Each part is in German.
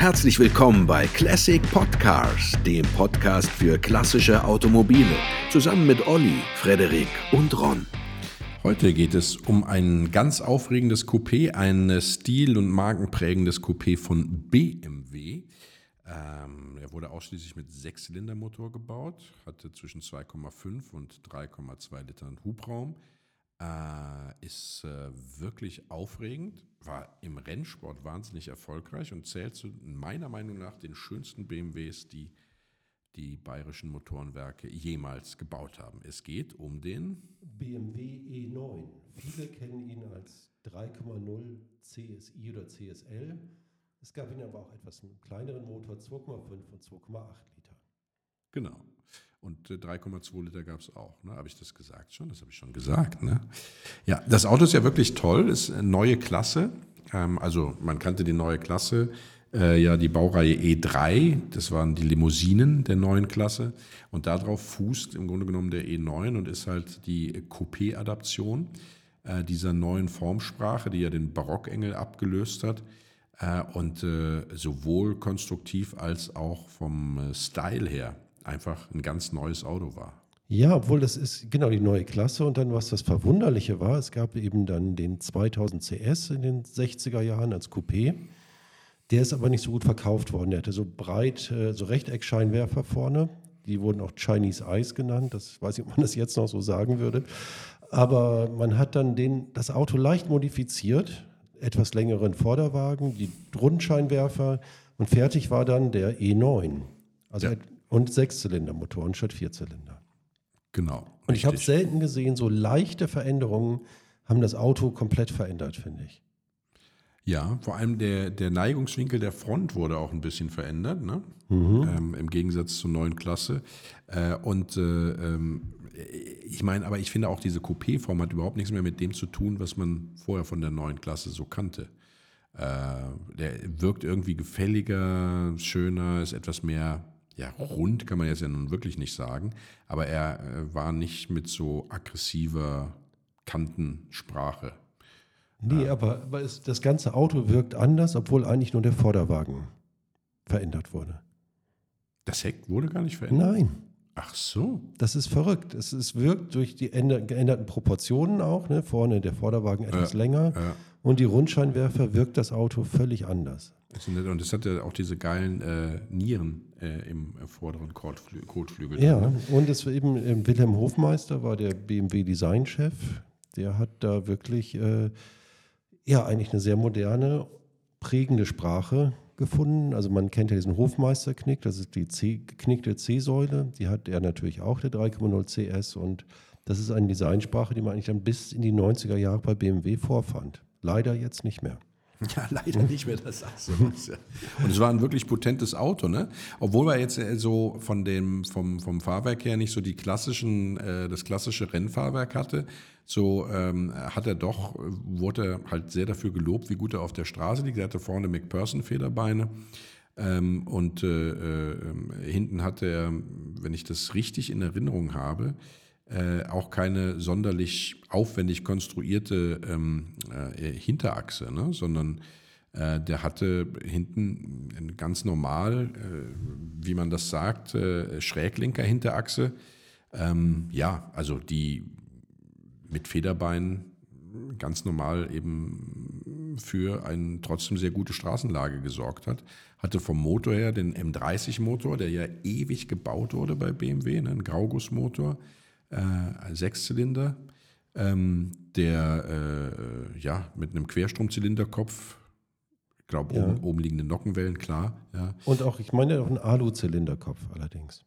Herzlich willkommen bei Classic Podcars, dem Podcast für klassische Automobile, zusammen mit Olli, Frederik und Ron. Heute geht es um ein ganz aufregendes Coupé, ein stil- und markenprägendes Coupé von BMW. Ähm, er wurde ausschließlich mit Sechszylindermotor gebaut, hatte zwischen 2,5 und 3,2 Litern Hubraum. Äh, ist äh, wirklich aufregend, war im Rennsport wahnsinnig erfolgreich und zählt zu meiner Meinung nach den schönsten BMWs, die die bayerischen Motorenwerke jemals gebaut haben. Es geht um den BMW E9. Viele kennen ihn als 3,0 CSI oder CSL. Es gab ihn aber auch etwas kleineren Motor, 2,5 und 2,8 Liter. Genau. Und äh, 3,2 Liter gab es auch. Ne? Habe ich das gesagt schon? Das habe ich schon gesagt. Ne? Ja, das Auto ist ja wirklich toll. Ist eine neue Klasse. Ähm, also man kannte die neue Klasse. Äh, ja, die Baureihe E3. Das waren die Limousinen der neuen Klasse. Und darauf fußt im Grunde genommen der E9 und ist halt die Coupé-Adaption äh, dieser neuen Formsprache, die ja den Barockengel abgelöst hat äh, und äh, sowohl konstruktiv als auch vom äh, Style her einfach ein ganz neues Auto war. Ja, obwohl das ist genau die neue Klasse und dann was das Verwunderliche war, es gab eben dann den 2000 CS in den 60er Jahren als Coupé. Der ist aber nicht so gut verkauft worden. Der hatte so breit, äh, so Rechteckscheinwerfer vorne. Die wurden auch Chinese Eyes genannt. Das weiß ich, ob man das jetzt noch so sagen würde. Aber man hat dann den, das Auto leicht modifiziert, etwas längeren Vorderwagen, die Rundscheinwerfer und fertig war dann der E9. Also Ja. Und Sechszylindermotoren statt Vierzylinder. Genau. Und ich habe selten gesehen, so leichte Veränderungen haben das Auto komplett verändert, finde ich. Ja, vor allem der, der Neigungswinkel der Front wurde auch ein bisschen verändert, ne? Mhm. ähm, im Gegensatz zur neuen Klasse. Äh, und äh, ähm, ich meine, aber ich finde auch diese Coupé-Form hat überhaupt nichts mehr mit dem zu tun, was man vorher von der neuen Klasse so kannte. Äh, der wirkt irgendwie gefälliger, schöner, ist etwas mehr, ja, rund kann man jetzt ja nun wirklich nicht sagen, aber er äh, war nicht mit so aggressiver Kantensprache. Nee, aber, aber es, das ganze Auto wirkt anders, obwohl eigentlich nur der Vorderwagen verändert wurde. Das Heck wurde gar nicht verändert? Nein, Ach so. das ist verrückt. Es, es wirkt durch die änder, geänderten Proportionen auch. Ne? Vorne der Vorderwagen etwas Ja, länger ja. und die Rundscheinwerfer wirkt das Auto völlig anders. Und es hat ja auch diese geilen äh, Nieren äh, im äh, vorderen Kotflü Kotflügel. Ja, drin, ne? und es war eben äh, Wilhelm Hofmeister war der BMW Designchef. Der hat da wirklich äh, ja eigentlich eine sehr moderne, prägende Sprache gefunden. Also man kennt ja diesen Hofmeisterknick, das ist die C, geknickte C-Säule. Die hat er natürlich auch, der 3,0 CS. Und das ist eine Designsprache, die man eigentlich dann bis in die 90er Jahre bei BMW vorfand. Leider jetzt nicht mehr. Ja, leider nicht mehr, das ja. Und es war ein wirklich potentes Auto, ne? Obwohl wir jetzt äh, so von dem, vom, vom Fahrwerk her nicht so die klassischen, äh, das klassische Rennfahrwerk hatte, so ähm, hat er doch, äh, wurde er halt sehr dafür gelobt, wie gut er auf der Straße liegt. Er hatte vorne McPherson-Federbeine. Ähm, und äh, äh, hinten hatte er, wenn ich das richtig in Erinnerung habe, äh, auch keine sonderlich aufwendig konstruierte ähm, äh, Hinterachse, ne? sondern äh, der hatte hinten ganz normal, äh, wie man das sagt, äh, Schräglenker-Hinterachse. Ähm, ja, also die mit Federbeinen ganz normal eben für eine trotzdem sehr gute Straßenlage gesorgt hat. Hatte vom Motor her den M30-Motor, der ja ewig gebaut wurde bei BMW, ne, ein Graugussmotor, äh, ein Sechszylinder, ähm, der äh, ja mit einem Querstromzylinderkopf, ich glaube Ja. oben, oben liegende Nockenwellen, klar, ja, Und auch, ich meine, auch ein Alu-Zylinderkopf allerdings.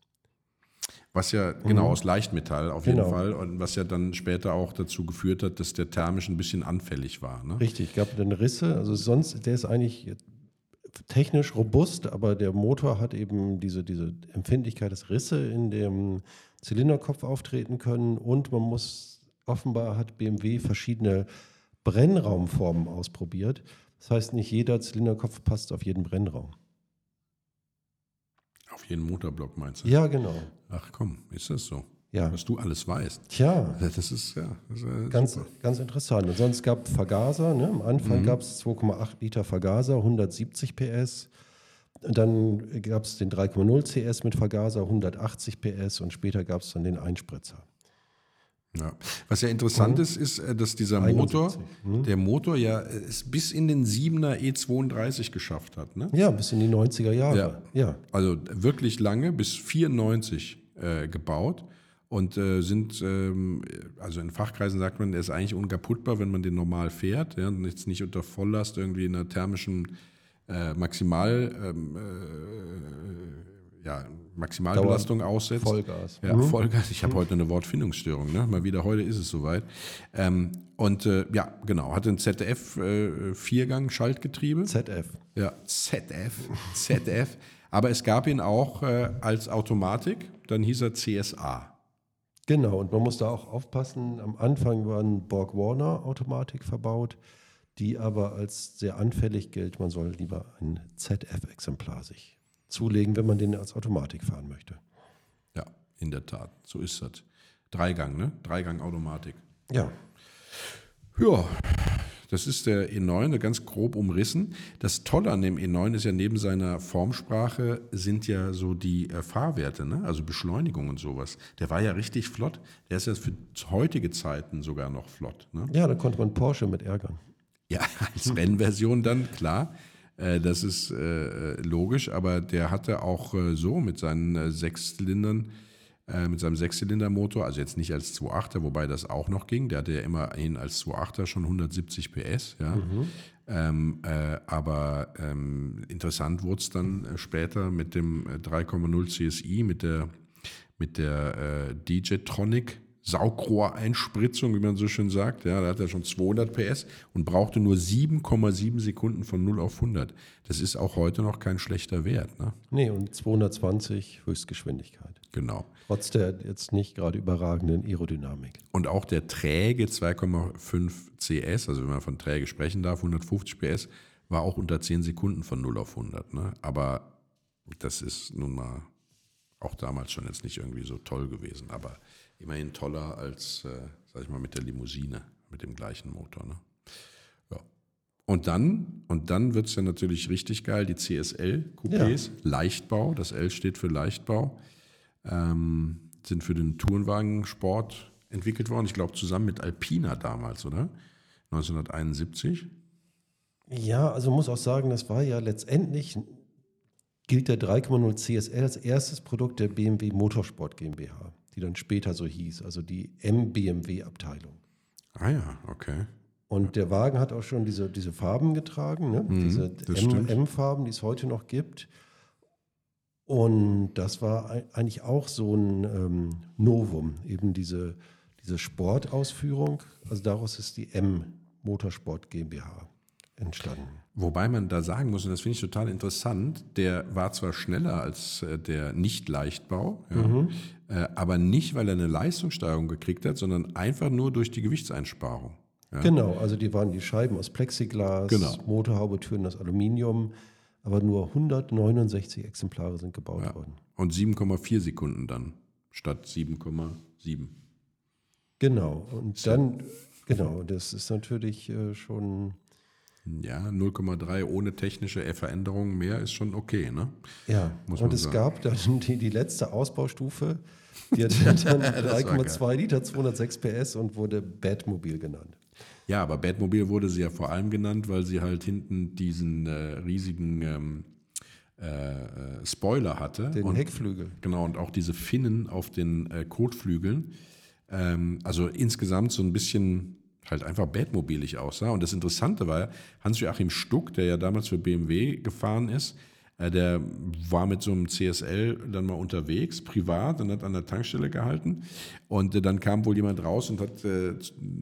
Was ja genau aus Leichtmetall auf jeden Genau. Fall und was ja dann später auch dazu geführt hat, dass der thermisch ein bisschen anfällig war. Ne? Richtig, gab dann Risse. Also sonst, der ist eigentlich technisch robust, aber der Motor hat eben diese, diese Empfindlichkeit, dass Risse in dem Zylinderkopf auftreten können und man muss, offenbar hat BMW verschiedene Brennraumformen ausprobiert. Das heißt, nicht jeder Zylinderkopf passt auf jeden Brennraum. Auf jeden Motorblock meinst du? Ja, genau. Ach komm, ist das so? Ja. Was du alles weißt. Tja, Ja, Das ist ja das ist, ganz, super. ganz interessant. Und sonst gab es Vergaser. Ne? Am Anfang Mhm. gab es 2,8 Liter Vergaser, 170 PS. Und dann gab es den 3,0 CS mit Vergaser, 180 PS und später gab es dann den Einspritzer. Ja. Was ja interessant ist, ist, äh, dass dieser Motor, 71, hm? der Motor ja äh, es bis in den 7er E32 geschafft hat. Ne? Ja, bis in die 90er Jahre. Ja. Also wirklich lange, bis 94 äh, gebaut und äh, sind, ähm, also in Fachkreisen sagt man, der ist eigentlich unkaputtbar, wenn man den normal fährt, ja, und jetzt nicht unter Volllast irgendwie in einer thermischen äh, Maximal, ähm, äh, ja, Maximalbelastung aussetzt. Vollgas. Ja, Vollgas. Ich habe heute eine Wortfindungsstörung. Ne? Mal wieder, heute ist es soweit. Ähm, und äh, ja, genau, hatte ein ZF äh, Viergang Schaltgetriebe. ZF. Ja, ZF, ZF. Aber es gab ihn auch äh, als Automatik, dann hieß er CSA. Genau, und man muss da auch aufpassen. Am Anfang war ein Borg Warner Automatik verbaut, die aber als sehr anfällig gilt. Man soll lieber ein ZF-Exemplar sich zulegen, wenn man den als Automatik fahren möchte. Ja, in der Tat, so ist das. Dreigang, ne? Dreigang Automatik. Ja, Ja, das ist der E9, ganz grob umrissen. Das Tolle an dem E9 ist ja neben seiner Formsprache sind ja so die äh, Fahrwerte, ne? also Beschleunigung und sowas. Der war ja richtig flott. Der ist ja für heutige Zeiten sogar noch flott. Ne? ja, da konnte man Porsche mit ärgern. Ja, als Rennversion dann, klar. Äh, Das ist äh, logisch, aber der hatte auch äh, so mit seinen äh, Sechszylindern, äh, mit seinem Sechszylindermotor, also jetzt nicht als 2.8er, wobei das auch noch ging. Der hatte ja immerhin als 2.8er schon 170 PS, ja. Ähm, äh, aber ähm, interessant wurde es dann äh, später mit dem äh, 3,0 CSI, mit der, mit der äh, DJ-Tronic. Saugrohreinspritzung, wie man so schön sagt. Ja, da hat er schon 200 PS und brauchte nur 7,7 Sekunden von 0 auf 100. Das ist auch heute noch kein schlechter Wert. Ne? Nee, und 220 Höchstgeschwindigkeit. Genau. Trotz der jetzt nicht gerade überragenden Aerodynamik. Und auch der träge 2,5 CS, also wenn man von träge sprechen darf, 150 PS, war auch unter 10 Sekunden von 0 auf 100. Ne? Aber das ist nun mal auch damals schon jetzt nicht irgendwie so toll gewesen, aber immerhin toller als, äh, sag ich mal, mit der Limousine, mit dem gleichen Motor. Ne? Ja. Und dann, und dann wird es ja natürlich richtig geil, die CSL-Coupés, Leichtbau, das L steht für Leichtbau, ähm, sind für den Tourenwagensport entwickelt worden. Ich glaube, zusammen mit Alpina damals, oder? 1971. Ja, also muss auch sagen, das war ja letztendlich, gilt der 3,0 CSL als erstes Produkt der BMW Motorsport GmbH, die dann später so hieß, also die M-BMW-Abteilung. Ah ja, okay. Und der Wagen hat auch schon diese, diese Farben getragen, ne? diese das M- stimmt. M-Farben, die es heute noch gibt. Und das war ei- eigentlich auch so ein ähm, Novum, eben diese, diese Sportausführung. Also daraus ist die M Motorsport GmbH entstanden. Wobei man da sagen muss, und das finde ich total interessant, der war zwar schneller als äh, der Nicht-Leichtbau, ja, äh, aber nicht, weil er eine Leistungssteigerung gekriegt hat, sondern einfach nur durch die Gewichtseinsparung. Ja. Genau, also die waren die Scheiben aus Plexiglas, Genau. Motorhaube, Türen aus Aluminium, aber nur 169 Exemplare sind gebaut Ja. worden. Und 7,4 Sekunden dann statt 7,7. Genau, und dann, genau, das ist natürlich äh, schon, Ja, 0,3 ohne technische Veränderungen mehr ist schon okay, ne? ja, Muss und es sagen. gab dann die, die letzte Ausbaustufe, die hatte dann war 3,2 Liter, 206 PS und wurde Batmobil genannt. Ja, aber Batmobil wurde sie ja vor allem genannt, weil sie halt hinten diesen äh, riesigen ähm, äh, äh, Spoiler hatte. Den und, Heckflügel. Genau, und auch diese Finnen auf den äh, Kotflügeln. Ähm, also insgesamt so ein bisschen halt einfach Batmobilig aussah. Und das Interessante war, Hans-Joachim Stuck, der ja damals für BMW gefahren ist, äh, der war mit so einem CSL dann mal unterwegs, privat, und hat an der Tankstelle gehalten. Und äh, dann kam wohl jemand raus und hat äh,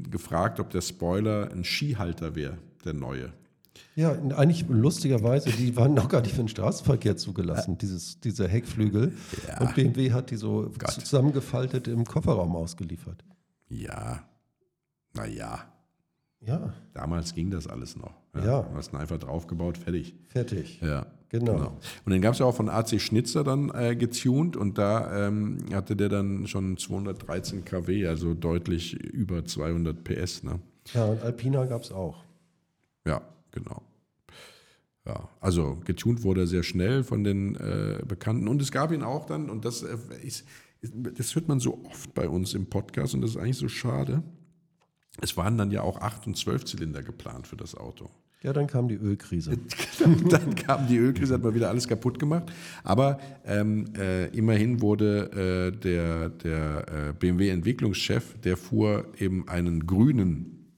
gefragt, ob der Spoiler ein Skihalter wäre, der neue. Ja, eigentlich lustigerweise, die waren noch gar nicht für den Straßenverkehr zugelassen, dieses, diese Heckflügel. Ja. Und BMW hat die so Gott. zusammengefaltet im Kofferraum ausgeliefert. Ja, naja, Ja, damals ging das alles noch. Ja. Du hast ihn einfach draufgebaut, fertig. fertig. Ja. Genau. Und dann gab es ja auch von AC Schnitzer dann äh, getuned und da ähm, hatte der dann schon 213 kW, also deutlich über 200 PS. Ne? Ja, und Alpina gab es auch. Ja, genau. Ja, also getunt wurde er sehr schnell von den äh, Bekannten. Und es gab ihn auch dann, und das äh, ist, das hört man so oft bei uns im Podcast und das ist eigentlich so schade. Es waren dann ja auch 8 und 12 Zylinder geplant für das Auto. Ja, dann kam die Ölkrise. dann kam die Ölkrise, hat mal wieder alles kaputt gemacht. Aber ähm, äh, immerhin wurde äh, der, der äh, BMW-Entwicklungschef, der fuhr eben einen grünen,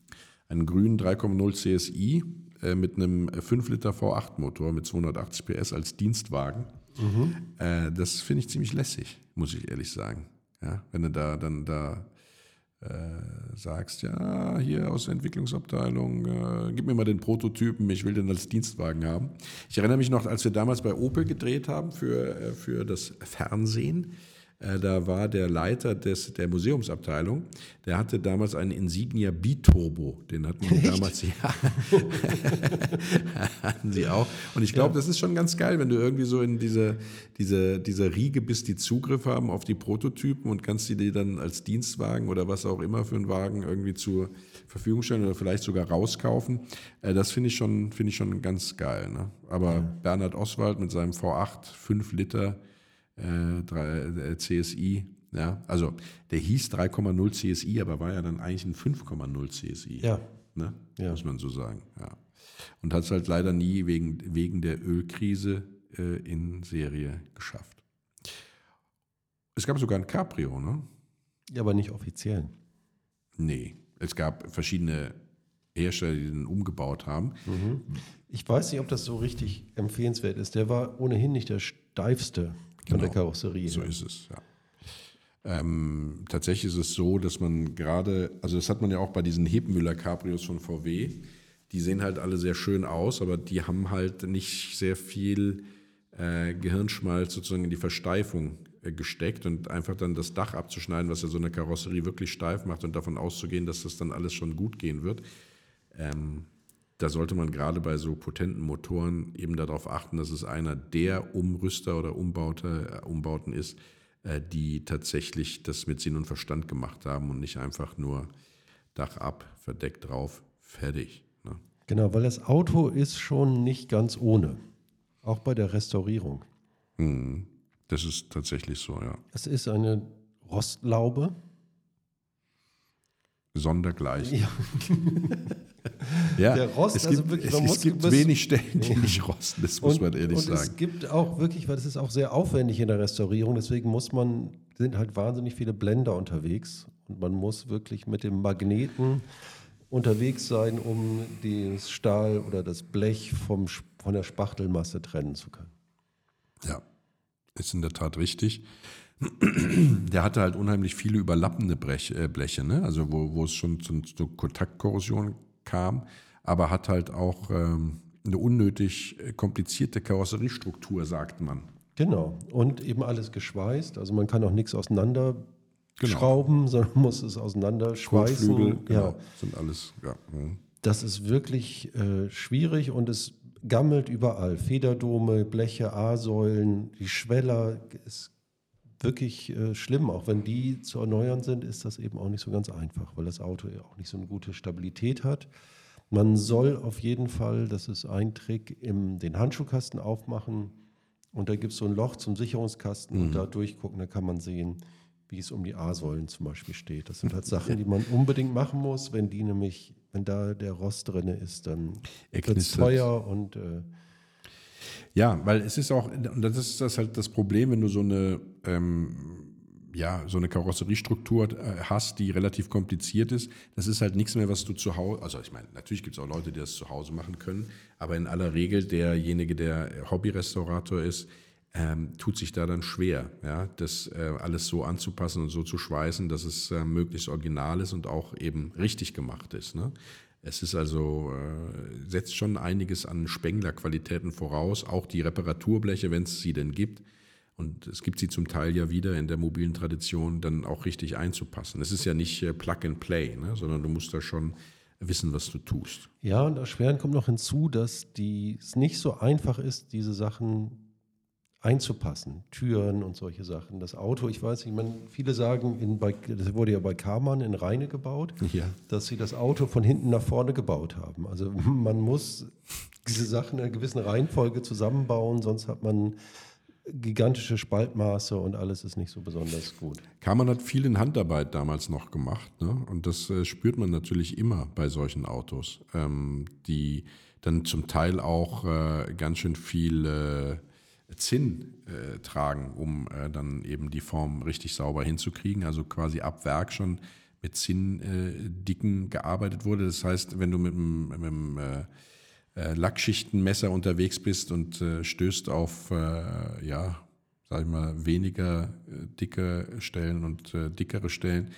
einen grünen 3,0 CSI äh, mit einem 5 Liter V8-Motor mit 280 PS als Dienstwagen. Mhm. das finde ich ziemlich lässig, muss ich ehrlich sagen. Ja, wenn du da dann da äh, sagst, ja, hier aus der Entwicklungsabteilung, äh, gib mir mal den Prototypen, ich will den als Dienstwagen haben. Ich erinnere mich noch, als wir damals bei Opel gedreht haben für, äh, für das Fernsehen, da war der Leiter des, der Museumsabteilung, der hatte damals einen Insignia Biturbo. Den hatten wir damals, ja, hatten sie auch. Und ich glaube, ja. das ist schon ganz geil, wenn du irgendwie so in diese, diese, dieser Riege bist, die Zugriff haben auf die Prototypen und kannst die dir dann als Dienstwagen oder was auch immer für einen Wagen irgendwie zur Verfügung stellen oder vielleicht sogar rauskaufen. Äh, das finde ich schon, finde ich schon ganz geil. Ne? Aber ja. Bernhard Oswald mit seinem V8, 5 Liter, äh, äh CSI. Ja, also der hieß 3,0 CSI, aber war ja dann eigentlich ein 5,0 CSI. Ja. Ne? ja. Muss man so sagen. Ja. Und hat es halt leider nie wegen, wegen der Ölkrise äh, in Serie geschafft. Es gab sogar ein Cabrio, ne? Ja, aber nicht offiziell. Nee, es gab verschiedene Hersteller, die den umgebaut haben. Mhm. Ich weiß nicht, ob das so richtig empfehlenswert ist. Der war ohnehin nicht der steifste von genau. der Karosserie. So ist es, ja. Ähm, tatsächlich ist es so, dass man gerade, also das hat man ja auch bei diesen Hebmüller Cabrios von VW, die sehen halt alle sehr schön aus, aber die haben halt nicht sehr viel äh, Gehirnschmalz sozusagen in die Versteifung äh, gesteckt und einfach dann das Dach abzuschneiden, was ja so eine Karosserie wirklich steif macht und davon auszugehen, dass das dann alles schon gut gehen wird. Ähm, da sollte man gerade bei so potenten Motoren eben darauf achten, dass es einer der Umrüster oder Umbaute, äh, Umbauten ist, äh, die tatsächlich das mit Sinn und Verstand gemacht haben und nicht einfach nur Dach ab, verdeckt drauf, fertig. Ne? Genau, weil das Auto ist schon nicht ganz ohne, auch bei der Restaurierung. Mhm. Das ist tatsächlich so, ja. Es ist eine Rostlaube. Sondergleichen. Ja. ja, der Rost, es gibt, also wirklich, es, es gibt wenig Stellen, die nicht rosten, das muss und, man ehrlich und sagen. Es gibt auch wirklich, weil es ist auch sehr aufwendig in der Restaurierung, deswegen muss man, sind halt wahnsinnig viele Blender unterwegs und man muss wirklich mit dem Magneten unterwegs sein, um das Stahl oder das Blech vom, von der Spachtelmasse trennen zu können. Ja, ist in der Tat richtig. Der hatte halt unheimlich viele überlappende Brech, äh, Bleche, ne? also wo, wo es schon zu, zu Kontaktkorrosion kam, aber hat halt auch ähm, eine unnötig äh, komplizierte Karosseriestruktur, sagt man. Genau, und eben alles geschweißt, also man kann auch nichts auseinander genau. schrauben, sondern muss es auseinanderschweißen. Kotflügel, genau, ja. sind alles, ja. Mhm. Das ist wirklich äh, schwierig und es gammelt überall. Federdome, Bleche, A-Säulen, die Schweller, ist wirklich äh, schlimm. Auch wenn die zu erneuern sind, ist das eben auch nicht so ganz einfach, weil das Auto ja auch nicht so eine gute Stabilität hat. Man soll auf jeden Fall, das ist ein Trick, im, den Handschuhkasten aufmachen und da gibt es so ein Loch zum Sicherungskasten mhm. und da durchgucken, da kann man sehen, wie es um die A-Säulen zum Beispiel steht. Das sind halt Sachen, die man unbedingt machen muss, wenn die nämlich, wenn da der Rost drin ist, dann wird es teuer und äh, ja, weil es ist auch, und das ist das halt das Problem, wenn du so eine, ähm, ja, so eine Karosseriestruktur äh, hast, die relativ kompliziert ist. Das ist halt nichts mehr, was du zu Hause, also ich meine, natürlich gibt es auch Leute, die das zu Hause machen können, aber in aller Regel derjenige, der Hobbyrestaurator ist, ähm, tut sich da dann schwer, ja, das äh, alles so anzupassen und so zu schweißen, dass es äh, möglichst original ist und auch eben richtig gemacht ist. Ne? Es ist also, äh, setzt schon einiges an Spenglerqualitäten voraus, auch die Reparaturbleche, wenn es sie denn gibt. Und es gibt sie zum Teil ja wieder in der mobilen Tradition, dann auch richtig einzupassen. Es ist ja nicht äh, Plug and Play, ne, sondern du musst da schon wissen, was du tust. Ja, und erschwerend kommt noch hinzu, dass es nicht so einfach ist, diese Sachen einzupassen. Türen und solche Sachen. Das Auto, ich weiß nicht, man, viele sagen, in, bei, das wurde ja bei Karmann in Rheine gebaut, Ja. dass sie das Auto von hinten nach vorne gebaut haben. Also man muss diese Sachen in einer gewissen Reihenfolge zusammenbauen, sonst hat man gigantische Spaltmaße und alles ist nicht so besonders gut. Kamann hat viel in Handarbeit damals noch gemacht. Ne? Und das äh, spürt man natürlich immer bei solchen Autos, ähm, die dann zum Teil auch äh, ganz schön viel äh, Zinn äh, tragen, um äh, dann eben die Form richtig sauber hinzukriegen. Also quasi ab Werk schon mit Zinndicken gearbeitet wurde. Das heißt, wenn du mit einem, äh, äh, Lackschichtenmesser unterwegs bist und äh, stößt auf, äh, ja, sag ich mal, weniger äh, dicke Stellen und äh, dickere Stellen.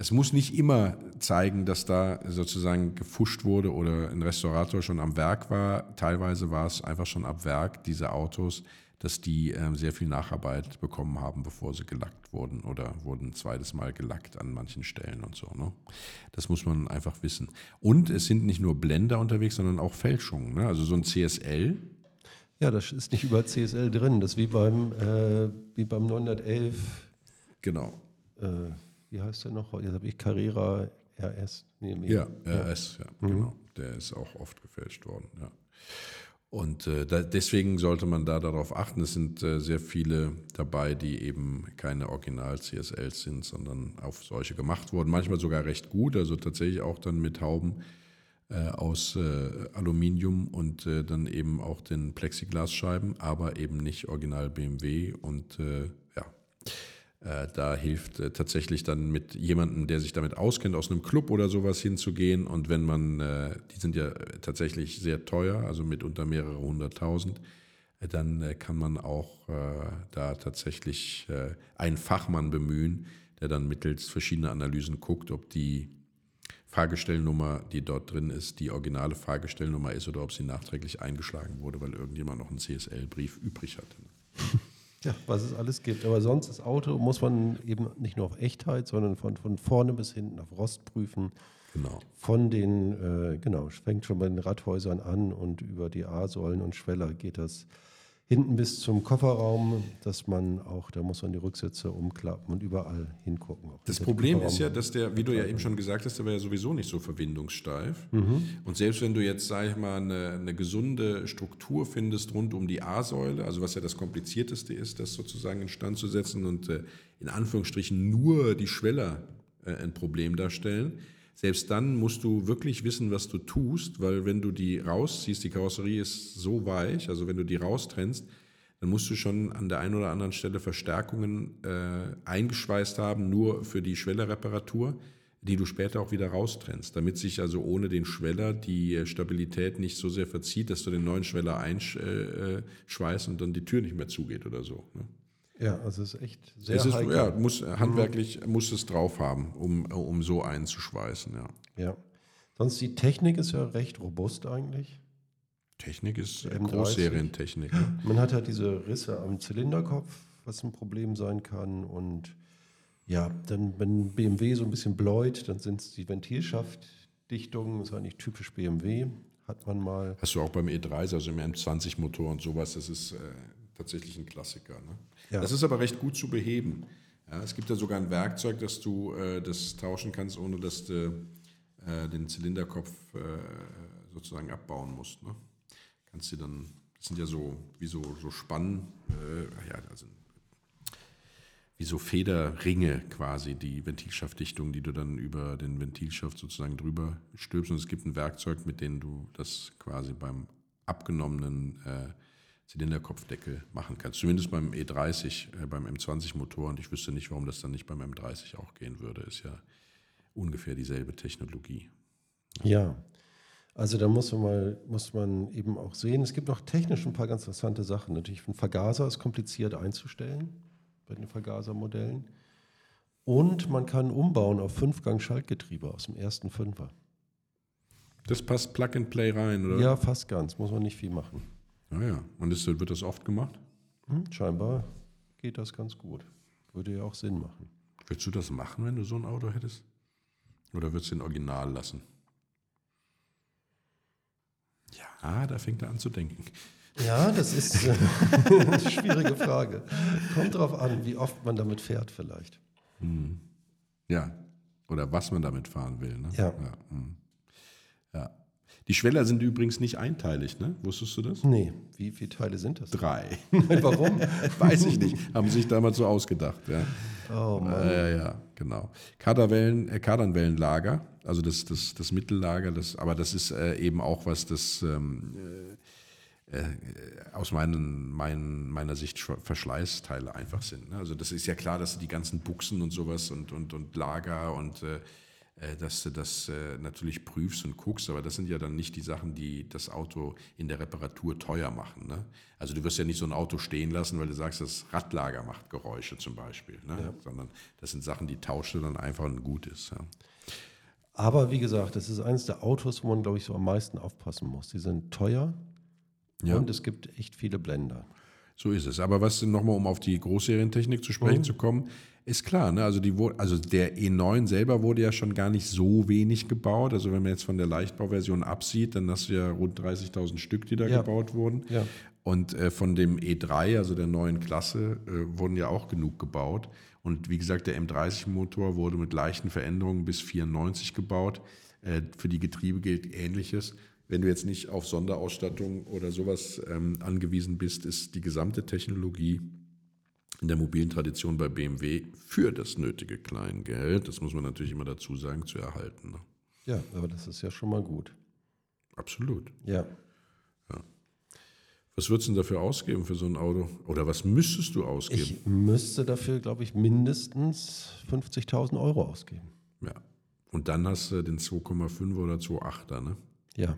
Es muss nicht immer zeigen, dass da sozusagen gefuscht wurde oder ein Restaurator schon am Werk war. Teilweise war es einfach schon ab Werk, diese Autos, dass die ähm, sehr viel Nacharbeit bekommen haben, bevor sie gelackt wurden oder wurden ein zweites Mal gelackt an manchen Stellen und so. Ne? Das muss man einfach wissen. Und es sind nicht nur Blender unterwegs, sondern auch Fälschungen. Ne? Also so ein CSL, Ja, das ist nicht überall CSL drin. Das ist wie beim, äh, wie beim 911, genau. äh, wie heißt der noch? Jetzt habe ich Carrera RS. Nee, nee. Ja, RS, ja, genau. Der ist auch oft gefälscht worden, ja. Und äh, da, deswegen sollte man da darauf achten. Es sind äh, sehr viele dabei, die eben keine Original-CSLs sind, sondern auf solche gemacht wurden. Manchmal sogar recht gut, also tatsächlich auch dann mit Hauben äh, aus äh, Aluminium und äh, dann eben auch den Plexiglasscheiben, aber eben nicht Original BMW und äh, ja. Äh, da hilft äh, tatsächlich dann mit jemandem, der sich damit auskennt, aus einem Club oder sowas hinzugehen. Und wenn man, äh, die sind ja tatsächlich sehr teuer, also mitunter mehrere hunderttausend, dann kann man auch da tatsächlich einen Fachmann bemühen, der dann mittels verschiedener Analysen guckt, ob die Fahrgestellnummer, die dort drin ist, die originale Fahrgestellnummer ist oder ob sie nachträglich eingeschlagen wurde, weil irgendjemand noch einen CSL-Brief übrig hatte. Ja, was es alles gibt. Aber sonst das Auto muss man eben nicht nur auf Echtheit, sondern von, von vorne bis hinten auf Rost prüfen. Genau. Von den, äh, genau, fängt schon bei den Radhäusern an und über die A-Säulen und Schweller geht das hinten bis zum Kofferraum, dass man auch, da muss man die Rücksitze umklappen und überall hingucken. Das Problem ist ja, dass der, wie du ja eben schon gesagt hast, der war ja sowieso nicht so verbindungssteif. Und selbst wenn du jetzt, sag ich mal, eine, eine gesunde Struktur findest rund um die A-Säule, also was ja das Komplizierteste ist, das sozusagen instand zu setzen und äh, in Anführungsstrichen nur die Schweller äh, ein Problem darstellen, selbst dann musst du wirklich wissen, was du tust, weil wenn du die rausziehst, die Karosserie ist so weich, also wenn du die raustrennst, dann musst du schon an der einen oder anderen Stelle Verstärkungen äh, eingeschweißt haben, nur für die Schwellerreparatur, die du später auch wieder raustrennst, damit sich also ohne den Schweller die äh, Stabilität nicht so sehr verzieht, dass du den neuen Schweller einschweißt und dann die Tür nicht mehr zugeht oder so. Ne? Ja, also es ist echt sehr Es ist, heikel. ja, muss, handwerklich muss es drauf haben, um, um so einzuschweißen. Ja. Ja. Sonst die Technik ist ja recht robust eigentlich. Technik ist äh, M30. Großserientechnik. Ne? Man hat halt diese Risse am Zylinderkopf, was ein Problem sein kann. Und ja, dann, wenn BMW so ein bisschen bläut, dann sind es die Ventilschaftdichtungen, das ist eigentlich typisch BMW. Hat man mal. Hast du auch beim E30, also im M20-Motor und sowas, das ist äh, tatsächlich ein Klassiker. Ne? Ja. Das ist aber recht gut zu beheben. Ja, es gibt da sogar ein Werkzeug, dass du äh, das tauschen kannst, ohne dass du äh, den Zylinderkopf äh, sozusagen abbauen musst. Ne? Kannst du dann, das sind ja so wie so, so Spannen, äh, ja, also wie so Federringe quasi, die Ventilschaftdichtung, die du dann über den Ventilschaft sozusagen drüber stülpst. Und es gibt ein Werkzeug, mit dem du das quasi beim abgenommenen äh, Zylinderkopfdeckel machen kannst. Zumindest beim E30, äh, beim M20-Motor. Und ich wüsste nicht, warum das dann nicht beim M30 auch gehen würde. Ist ja ungefähr dieselbe Technologie. Ja. Also da muss man mal, muss man eben auch sehen. Es gibt auch technisch ein paar ganz interessante Sachen. Natürlich, ein Vergaser ist kompliziert einzustellen bei den Vergasermodellen. Und man kann umbauen auf Fünfgang-Schaltgetriebe aus dem ersten Fünfer. Das passt Plug and Play rein, oder? Ja, fast ganz. Muss man nicht viel machen. Ah ja. Und ist, wird das oft gemacht? Hm, scheinbar geht das ganz gut. Würde ja auch Sinn machen. Würdest du das machen, wenn du so ein Auto hättest? Oder würdest du den Original lassen? Ja, da fängt er an zu denken. Ja, das ist äh, eine schwierige Frage. Kommt drauf an, wie oft man damit fährt vielleicht. Ja, oder was man damit fahren will. Ne? Ja. Ja, hm. Die Schweller sind übrigens nicht einteilig, ne? Wusstest du das? Nee, wie viele Teile sind das? Drei. Warum? Weiß ich nicht. Haben sich damals so ausgedacht. Ja, Oh Mann. äh, ja genau. Kaderwellen, äh, Kardanwellenlager, also das, das, das Mittellager, das, aber das ist äh, eben auch was, das ähm, äh, äh, aus meinen, meinen, meiner Sicht Verschleißteile einfach sind. Ne? Also das ist ja klar, dass die ganzen Buchsen und sowas und, und, und Lager und äh, dass du das äh, natürlich prüfst und guckst, aber das sind ja dann nicht die Sachen, die das Auto in der Reparatur teuer machen. Ne? Also du wirst ja nicht so ein Auto stehen lassen, weil du sagst, das Radlager macht Geräusche zum Beispiel, ne? sondern das sind Sachen, die tauscht du dann einfach und gut ist. Ja. Aber wie gesagt, das ist eines der Autos, wo man, glaube ich, so am meisten aufpassen muss. Die sind teuer Ja. und es gibt echt viele Blender. So ist es. Aber was nochmal, um auf die Großserientechnik zu sprechen zu kommen, ist klar, ne? also, die, also der E9 selber wurde ja schon gar nicht so wenig gebaut. Also wenn man jetzt von der Leichtbauversion absieht, dann hast du ja rund 30.000 Stück, die da Ja. gebaut wurden. Ja. Und äh, von dem E3, also der neuen Klasse, äh, wurden ja auch genug gebaut. Und wie gesagt, der M30-Motor wurde mit leichten Veränderungen bis 94 gebaut. Äh, für die Getriebe gilt Ähnliches. Wenn du jetzt nicht auf Sonderausstattung oder sowas ähm, angewiesen bist, ist die gesamte Technologie in der mobilen Tradition bei BMW für das nötige Kleingeld, das muss man natürlich immer dazu sagen, zu erhalten. Ne? Ja, aber das ist ja schon mal gut. Absolut. Ja. Was würdest du denn dafür ausgeben für so ein Auto? Oder was müsstest du ausgeben? Ich müsste dafür, glaube ich, mindestens 50.000 Euro ausgeben. Ja. Und dann hast du den 2,5 oder 2,8er, ne? Ja.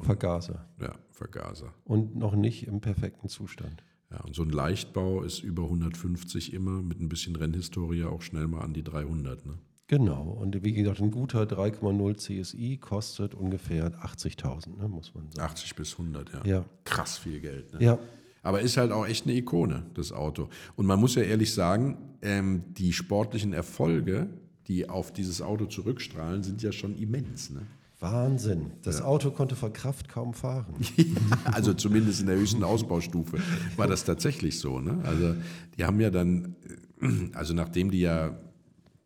Vergaser. Ja, Vergaser. Und noch nicht im perfekten Zustand. Ja, und so ein Leichtbau ist über 150 immer, mit ein bisschen Rennhistorie auch schnell mal an die 300, ne? Genau. Und wie gesagt, ein guter 3,0 CSI kostet ungefähr 80.000, ne, muss man sagen. 80 bis 100, ja. Ja. Krass viel Geld, ne? Ja. Aber ist halt auch echt eine Ikone, das Auto. Und man muss ja ehrlich sagen, ähm, die sportlichen Erfolge, die auf dieses Auto zurückstrahlen, sind ja schon immens. Ne? Wahnsinn. Das Auto konnte vor Kraft kaum fahren. Also zumindest in der höchsten Ausbaustufe war das tatsächlich so. Ne? Also die haben ja dann, äh, also nachdem die ja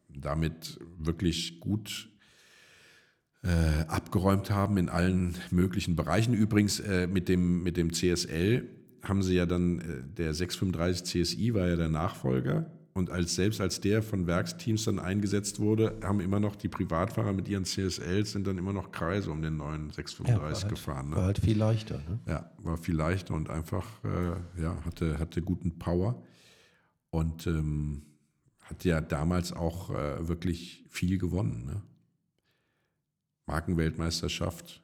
damit wirklich gut äh, abgeräumt haben in allen möglichen Bereichen. Übrigens äh, mit, dem, mit dem CSL haben sie ja dann, äh, der 635 CSI war ja der Nachfolger. Und als selbst als der von Werksteams dann eingesetzt wurde, haben immer noch die Privatfahrer mit ihren CSLs sind dann immer noch Kreise um den neuen 635 halt, gefahren. Ne? war halt viel leichter. Ne? Ja, war viel leichter und einfach, äh, ja, hatte, hatte guten Power und ähm, hat ja damals auch äh, wirklich viel gewonnen. Ne? Markenweltmeisterschaft.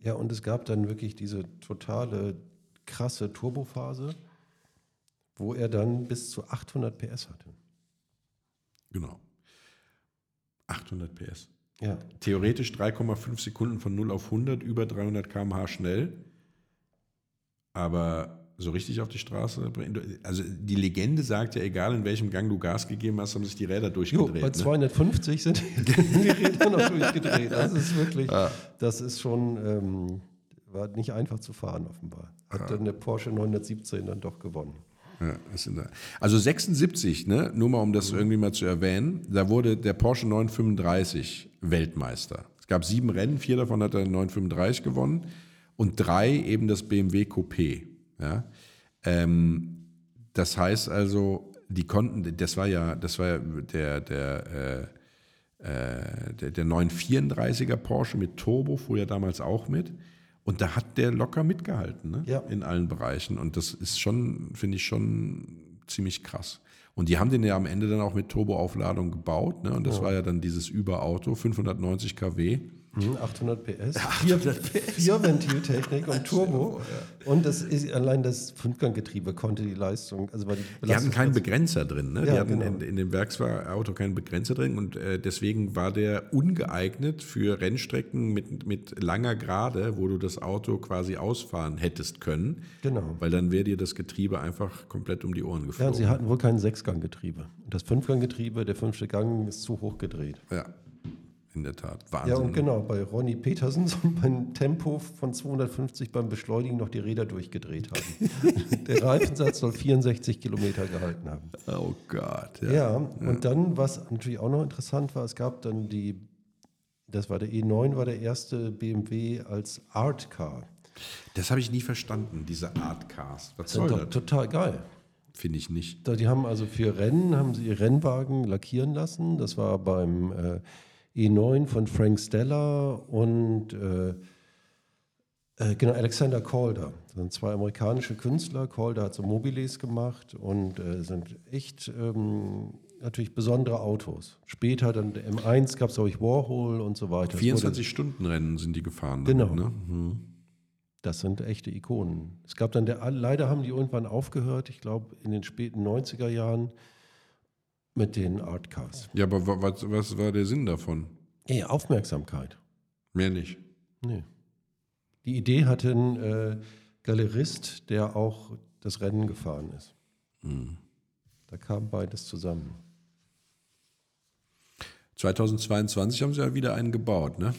Ja, und es gab dann wirklich diese totale krasse Turbophase, wo er dann bis zu 800 PS hatte. Genau. 800 PS. Ja, Theoretisch 3,5 Sekunden von 0 auf 100, über 300 km/h schnell. Aber so richtig auf die Straße bringen. Also die Legende sagt ja, egal in welchem Gang du Gas gegeben hast, haben sich die Räder jo, durchgedreht. bei ne? 250 sind die Räder noch durchgedreht. Das ist wirklich, das ist schon, ähm, war nicht einfach zu fahren offenbar. Hat dann der Porsche 917 dann doch gewonnen. Ja. Also 76, ne? nur mal um das irgendwie mal zu erwähnen, da wurde der Porsche 935 Weltmeister. Es gab sieben Rennen, vier davon hat er 935 gewonnen und drei eben das BMW Coupé. Ja? Ähm, das heißt also, die konnten, das war ja, das war ja der, der, äh, äh, der, der 934er Porsche mit Turbo, fuhr ja damals auch mit. Und da hat der locker mitgehalten, ne? Ja. in allen Bereichen. Und das ist schon, finde ich schon ziemlich krass. Und die haben den ja am Ende dann auch mit Turboaufladung gebaut. Ne? Und das war ja dann dieses Überauto, 590 kW. Mhm, 800 PS, vier, Ventiltechnik und Turbo. Und das ist, allein das Fünfganggetriebe konnte die Leistung, also war die Die hatten keinen Begrenzer drin. Ne? die Ja, hatten genau. in, in dem Werksauto keinen Begrenzer drin. Und äh, deswegen war der ungeeignet für Rennstrecken mit, mit langer Gerade, wo du das Auto quasi ausfahren hättest können. Genau. Weil dann wäre dir das Getriebe einfach komplett um die Ohren Ja, geflogen. sie hatten wohl kein Sechsganggetriebe. Das Fünfganggetriebe, der fünfte Gang ist zu hoch gedreht. Ja. In der Tat. Ja, Wahnsinn. und ne? genau, bei Ronny Petersen soll beim Tempo von 250 beim Beschleunigen noch die Räder durchgedreht haben. der Reifensatz soll 64 Kilometer gehalten haben. Oh Gott. Ja, und dann, was natürlich auch noch interessant war, es gab dann die, das war der E9, war der erste BMW als Art Car. Das habe ich nie verstanden, diese Art Cars. Was Das soll das? total geil. Finde ich nicht. Die haben also für Rennen, haben sie ihr Rennwagen lackieren lassen. Das war beim äh, E9 von Frank Stella und äh, äh, genau, Alexander Calder. Das sind zwei amerikanische Künstler. Calder hat so Mobiles gemacht und äh, sind echt ähm, natürlich besondere Autos. Später dann der M1 gab es, glaube ich, Warhol und so weiter. Es wurde- 24-Stunden-Rennen sind die gefahren. Genau. damit, Ne? Hm. Das sind echte Ikonen. Es gab dann der, leider haben die irgendwann aufgehört, ich glaube in den späten 90er Jahren mit den Artcars. Ja, aber wa- was, was war der Sinn davon? Ja, Aufmerksamkeit. Mehr nicht. Nee. Die Idee hatte ein äh, Galerist, der auch das Rennen gefahren ist. Da kam beides zusammen. 2022 haben sie ja wieder einen gebaut, ne?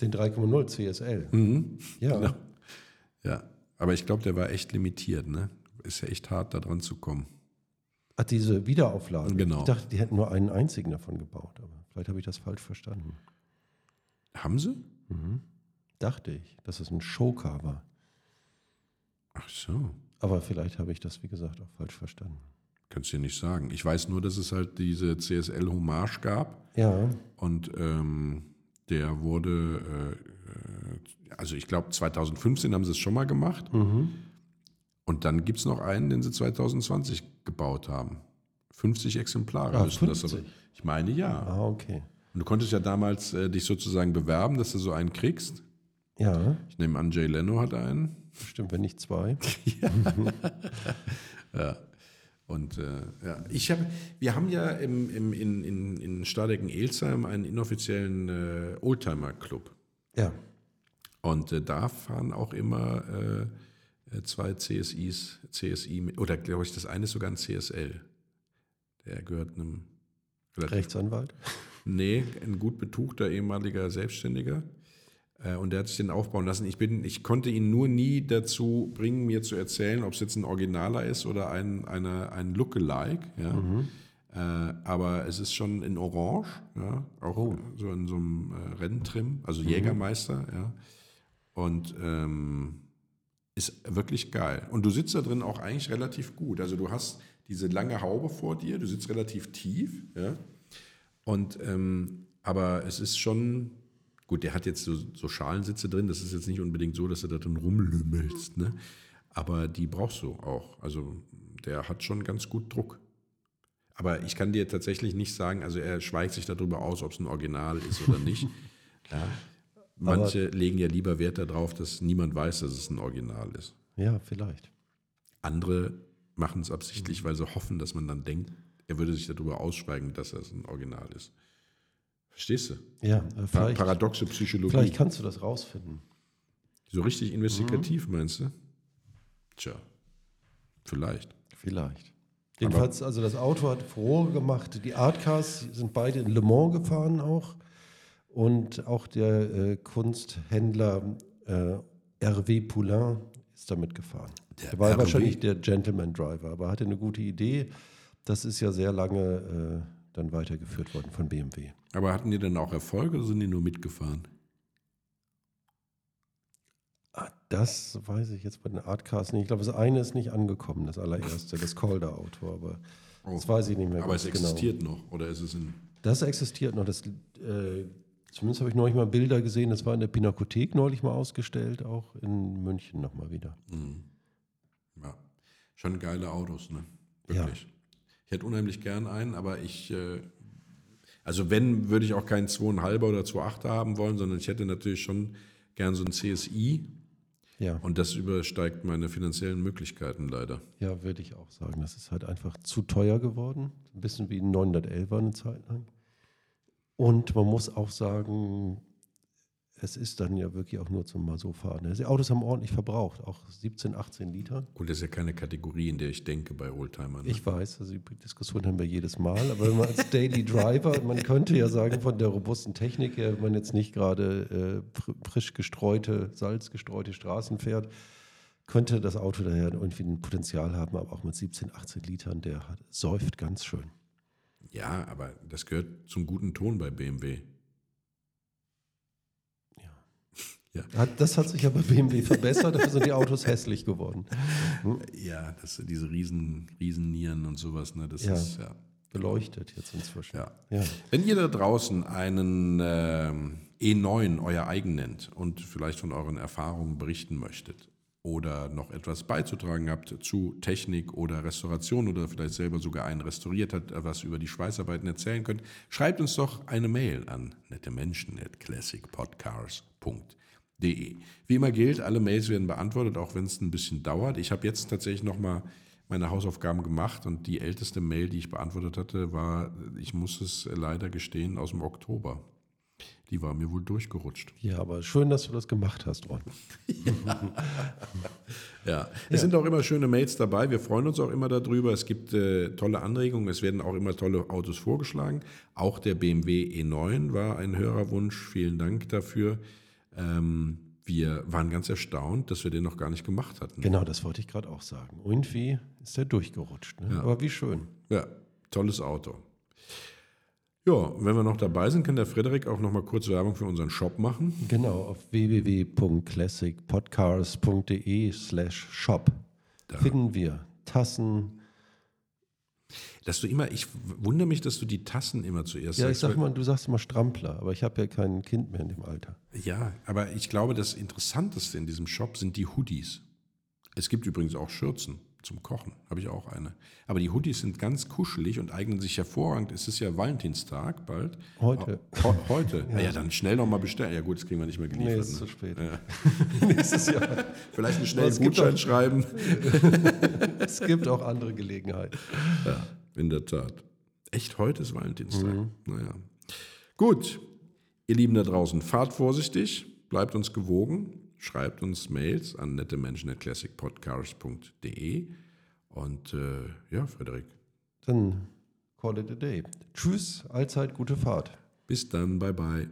Den 3,0 CSL. Mhm. Ja, Ja. Aber ich glaube, der war echt limitiert, ne? Ist ja echt hart, da dran zu kommen. Hat diese Wiederauflage. Genau. Ich dachte, die hätten nur einen einzigen davon gebaut, aber vielleicht habe ich das falsch verstanden. Haben sie? Dachte ich, dass es ein Showcar war. Ach so. Aber vielleicht habe ich das, wie gesagt, auch falsch verstanden. Kannst du dir nicht sagen. Ich weiß nur, dass es halt diese CSL-Hommage gab. Ja, Und ähm, der wurde, äh, äh, also ich glaube 2015 haben sie es schon mal gemacht. Mhm. Und dann gibt es noch einen, den sie 2020 gebaut haben. 50 Exemplare Ah, müssen das aber. 50? Ich meine ja. ah, okay. Und du konntest ja damals äh, dich sozusagen bewerben, dass du so einen kriegst. Ja, Ich nehme an, Jay Leno hat einen. stimmt, wenn nicht zwei. Und äh, ja, ich habe, wir haben ja im, im, in, in, in Stadecken-Elsheim einen inoffiziellen äh, Oldtimer-Club. Ja, Und äh, da fahren auch immer äh, zwei CSIs, CSI, oder glaube ich, das eine ist sogar ein CSL. Der gehört einem Rechtsanwalt. nee, ein gut betuchter ehemaliger Selbstständiger. Äh, und der hat sich den aufbauen lassen. Ich, bin, ich konnte ihn nur nie dazu bringen, mir zu erzählen, ob es jetzt ein Originaler ist oder ein, eine, ein Lookalike. Ja. Äh, aber es ist schon in Orange, ja, auch so in so einem äh, Renntrim, also Jägermeister, ja. Und ähm, ist wirklich geil. Und du sitzt da drin auch eigentlich relativ gut. Also du hast diese lange Haube vor dir, du sitzt relativ tief, ja. Und ähm, aber es ist schon gut. Der hat jetzt so, so Schalensitze drin. Das ist jetzt nicht unbedingt so, dass du da drin rumlümmelst, ne? Aber die brauchst du auch. Also der hat schon ganz gut Druck. Aber ich kann dir tatsächlich nicht sagen, also er schweigt sich darüber aus, ob es ein Original ist oder nicht. ja. Manche legen ja lieber Wert darauf, dass niemand weiß, dass es ein Original ist. Ja, vielleicht. Andere machen es absichtlich, weil sie hoffen, dass man dann denkt, er würde sich darüber ausschweigen, dass es ein Original ist. Verstehst du? Ja, äh, Pa paradoxe Psychologie. vielleicht kannst du das rausfinden. so richtig investigativ, meinst du? Tja, vielleicht. Vielleicht. Jedenfalls, also das Auto hat Furore gemacht. Die Artcars sind beide in Le Mans gefahren auch. Und auch der äh, Kunsthändler äh, Hervé Poulain ist damit gefahren. Der Der war Hervé? wahrscheinlich der Gentleman Driver, aber hatte eine gute Idee. Das ist ja sehr lange äh, dann weitergeführt worden von BMW. Aber hatten die denn auch Erfolg oder sind die nur mitgefahren? Ah, das weiß ich jetzt bei den Artcars nicht. Ich glaube, das eine ist nicht angekommen, das allererste, das Calder-Auto, aber das weiß ich nicht mehr Oh. Aber es genau. existiert noch, oder ist es in. Das existiert noch. Das, äh, zumindest habe ich neulich mal Bilder gesehen. Das war in der Pinakothek neulich mal ausgestellt, auch in München nochmal wieder. Ja, schon geile Autos, ne? Ja. Wirklich. Ich hätte unheimlich gern einen, aber ich, äh, also wenn, würde ich auch keinen 2,5er oder 2,8er haben wollen, sondern ich hätte natürlich schon gern so ein CSI Ja, und das übersteigt meine finanziellen Möglichkeiten leider. ja, würde ich auch sagen. Das ist halt einfach zu teuer geworden. Ein bisschen wie ein 911 eine Zeit lang. Und man muss auch sagen, es ist dann ja wirklich auch nur zum mal so fahren. Die Autos haben ordentlich verbraucht, auch 17, 18 Liter. Gut, das ist ja keine Kategorie, in der ich denke bei Oldtimern. Ne? Ich weiß, also die Diskussion haben wir jedes Mal, aber wenn man als Daily Driver, man könnte ja sagen, von der robusten Technik her, wenn man jetzt nicht gerade äh, frisch gestreute, salzgestreute Straßen fährt, könnte das Auto daher irgendwie ein Potenzial haben, aber auch mit 17, 18 Litern, der hat, säuft ganz schön. Ja, aber das gehört zum guten Ton bei BMW. Ja. Das hat sich ja bei BMW verbessert, dafür sind die Autos hässlich geworden. Hm? Ja, das, diese riesen, riesen Nieren und sowas, ne, das ja. ist ja. Beleuchtet jetzt inzwischen. Ja. ja. Wenn ihr da draußen einen äh, E9 euer eigen nennt und vielleicht von euren Erfahrungen berichten möchtet oder noch etwas beizutragen habt zu Technik oder Restauration oder vielleicht selber sogar einen restauriert hat, was über die Schweißarbeiten erzählen könnt, schreibt uns doch eine Mail an nettemenschen.classicpodcars.de De. Wie immer gilt, alle Mails werden beantwortet, auch wenn es ein bisschen dauert. Ich habe jetzt tatsächlich nochmal meine Hausaufgaben gemacht und die älteste Mail, die ich beantwortet hatte, war, ich muss es leider gestehen, aus dem Oktober. Die war mir wohl durchgerutscht. Ja, aber schön, dass du das gemacht hast, Ron. ja. ja. es ja. sind auch immer schöne Mails dabei. Wir freuen uns auch immer darüber. Es gibt äh, tolle Anregungen. Es werden auch immer tolle Autos vorgeschlagen. Auch der BMW E9 war ein Hörerwunsch. Vielen Dank dafür. Ähm, wir waren ganz erstaunt, dass wir den noch gar nicht gemacht hatten. Genau, das wollte ich gerade auch sagen. Irgendwie ist der durchgerutscht. Ne? Ja. Aber wie schön. Ja, tolles Auto. Ja, wenn wir noch dabei sind, kann der Frederik auch noch mal kurz Werbung für unseren Shop machen. Genau, auf www.classicpodcars.de slash shop finden wir Tassen, dass du immer, ich wundere mich, dass du die Tassen immer zuerst ja, sagst. Ja, ich sag mal, du sagst immer Strampler, aber ich habe ja kein Kind mehr in dem Alter. Ja, aber ich glaube, das Interessanteste in diesem Shop sind die Hoodies. Es gibt übrigens auch Schürzen zum Kochen, habe ich auch eine. Aber die Hoodies sind ganz kuschelig und eignen sich hervorragend. Es ist ja Valentinstag bald. Heute. Ho heute. ja. ja. dann schnell nochmal bestellen. Ja gut, das kriegen wir nicht mehr geliefert. Nee, ist ne? zu spät. Ja. Nächstes Jahr. Vielleicht einen schnellen Gutschein auch, schreiben. es gibt auch andere Gelegenheiten. Ja. In der Tat. Echt, heute ist Valentinstag. Mhm. Naja. Gut, ihr Lieben da draußen, fahrt vorsichtig, bleibt uns gewogen, schreibt uns Mails an nettemenschen.classicpodcars.de und äh, ja, Frederik. Dann call it a day. Tschüss, allzeit gute Fahrt. Bis dann, bye bye.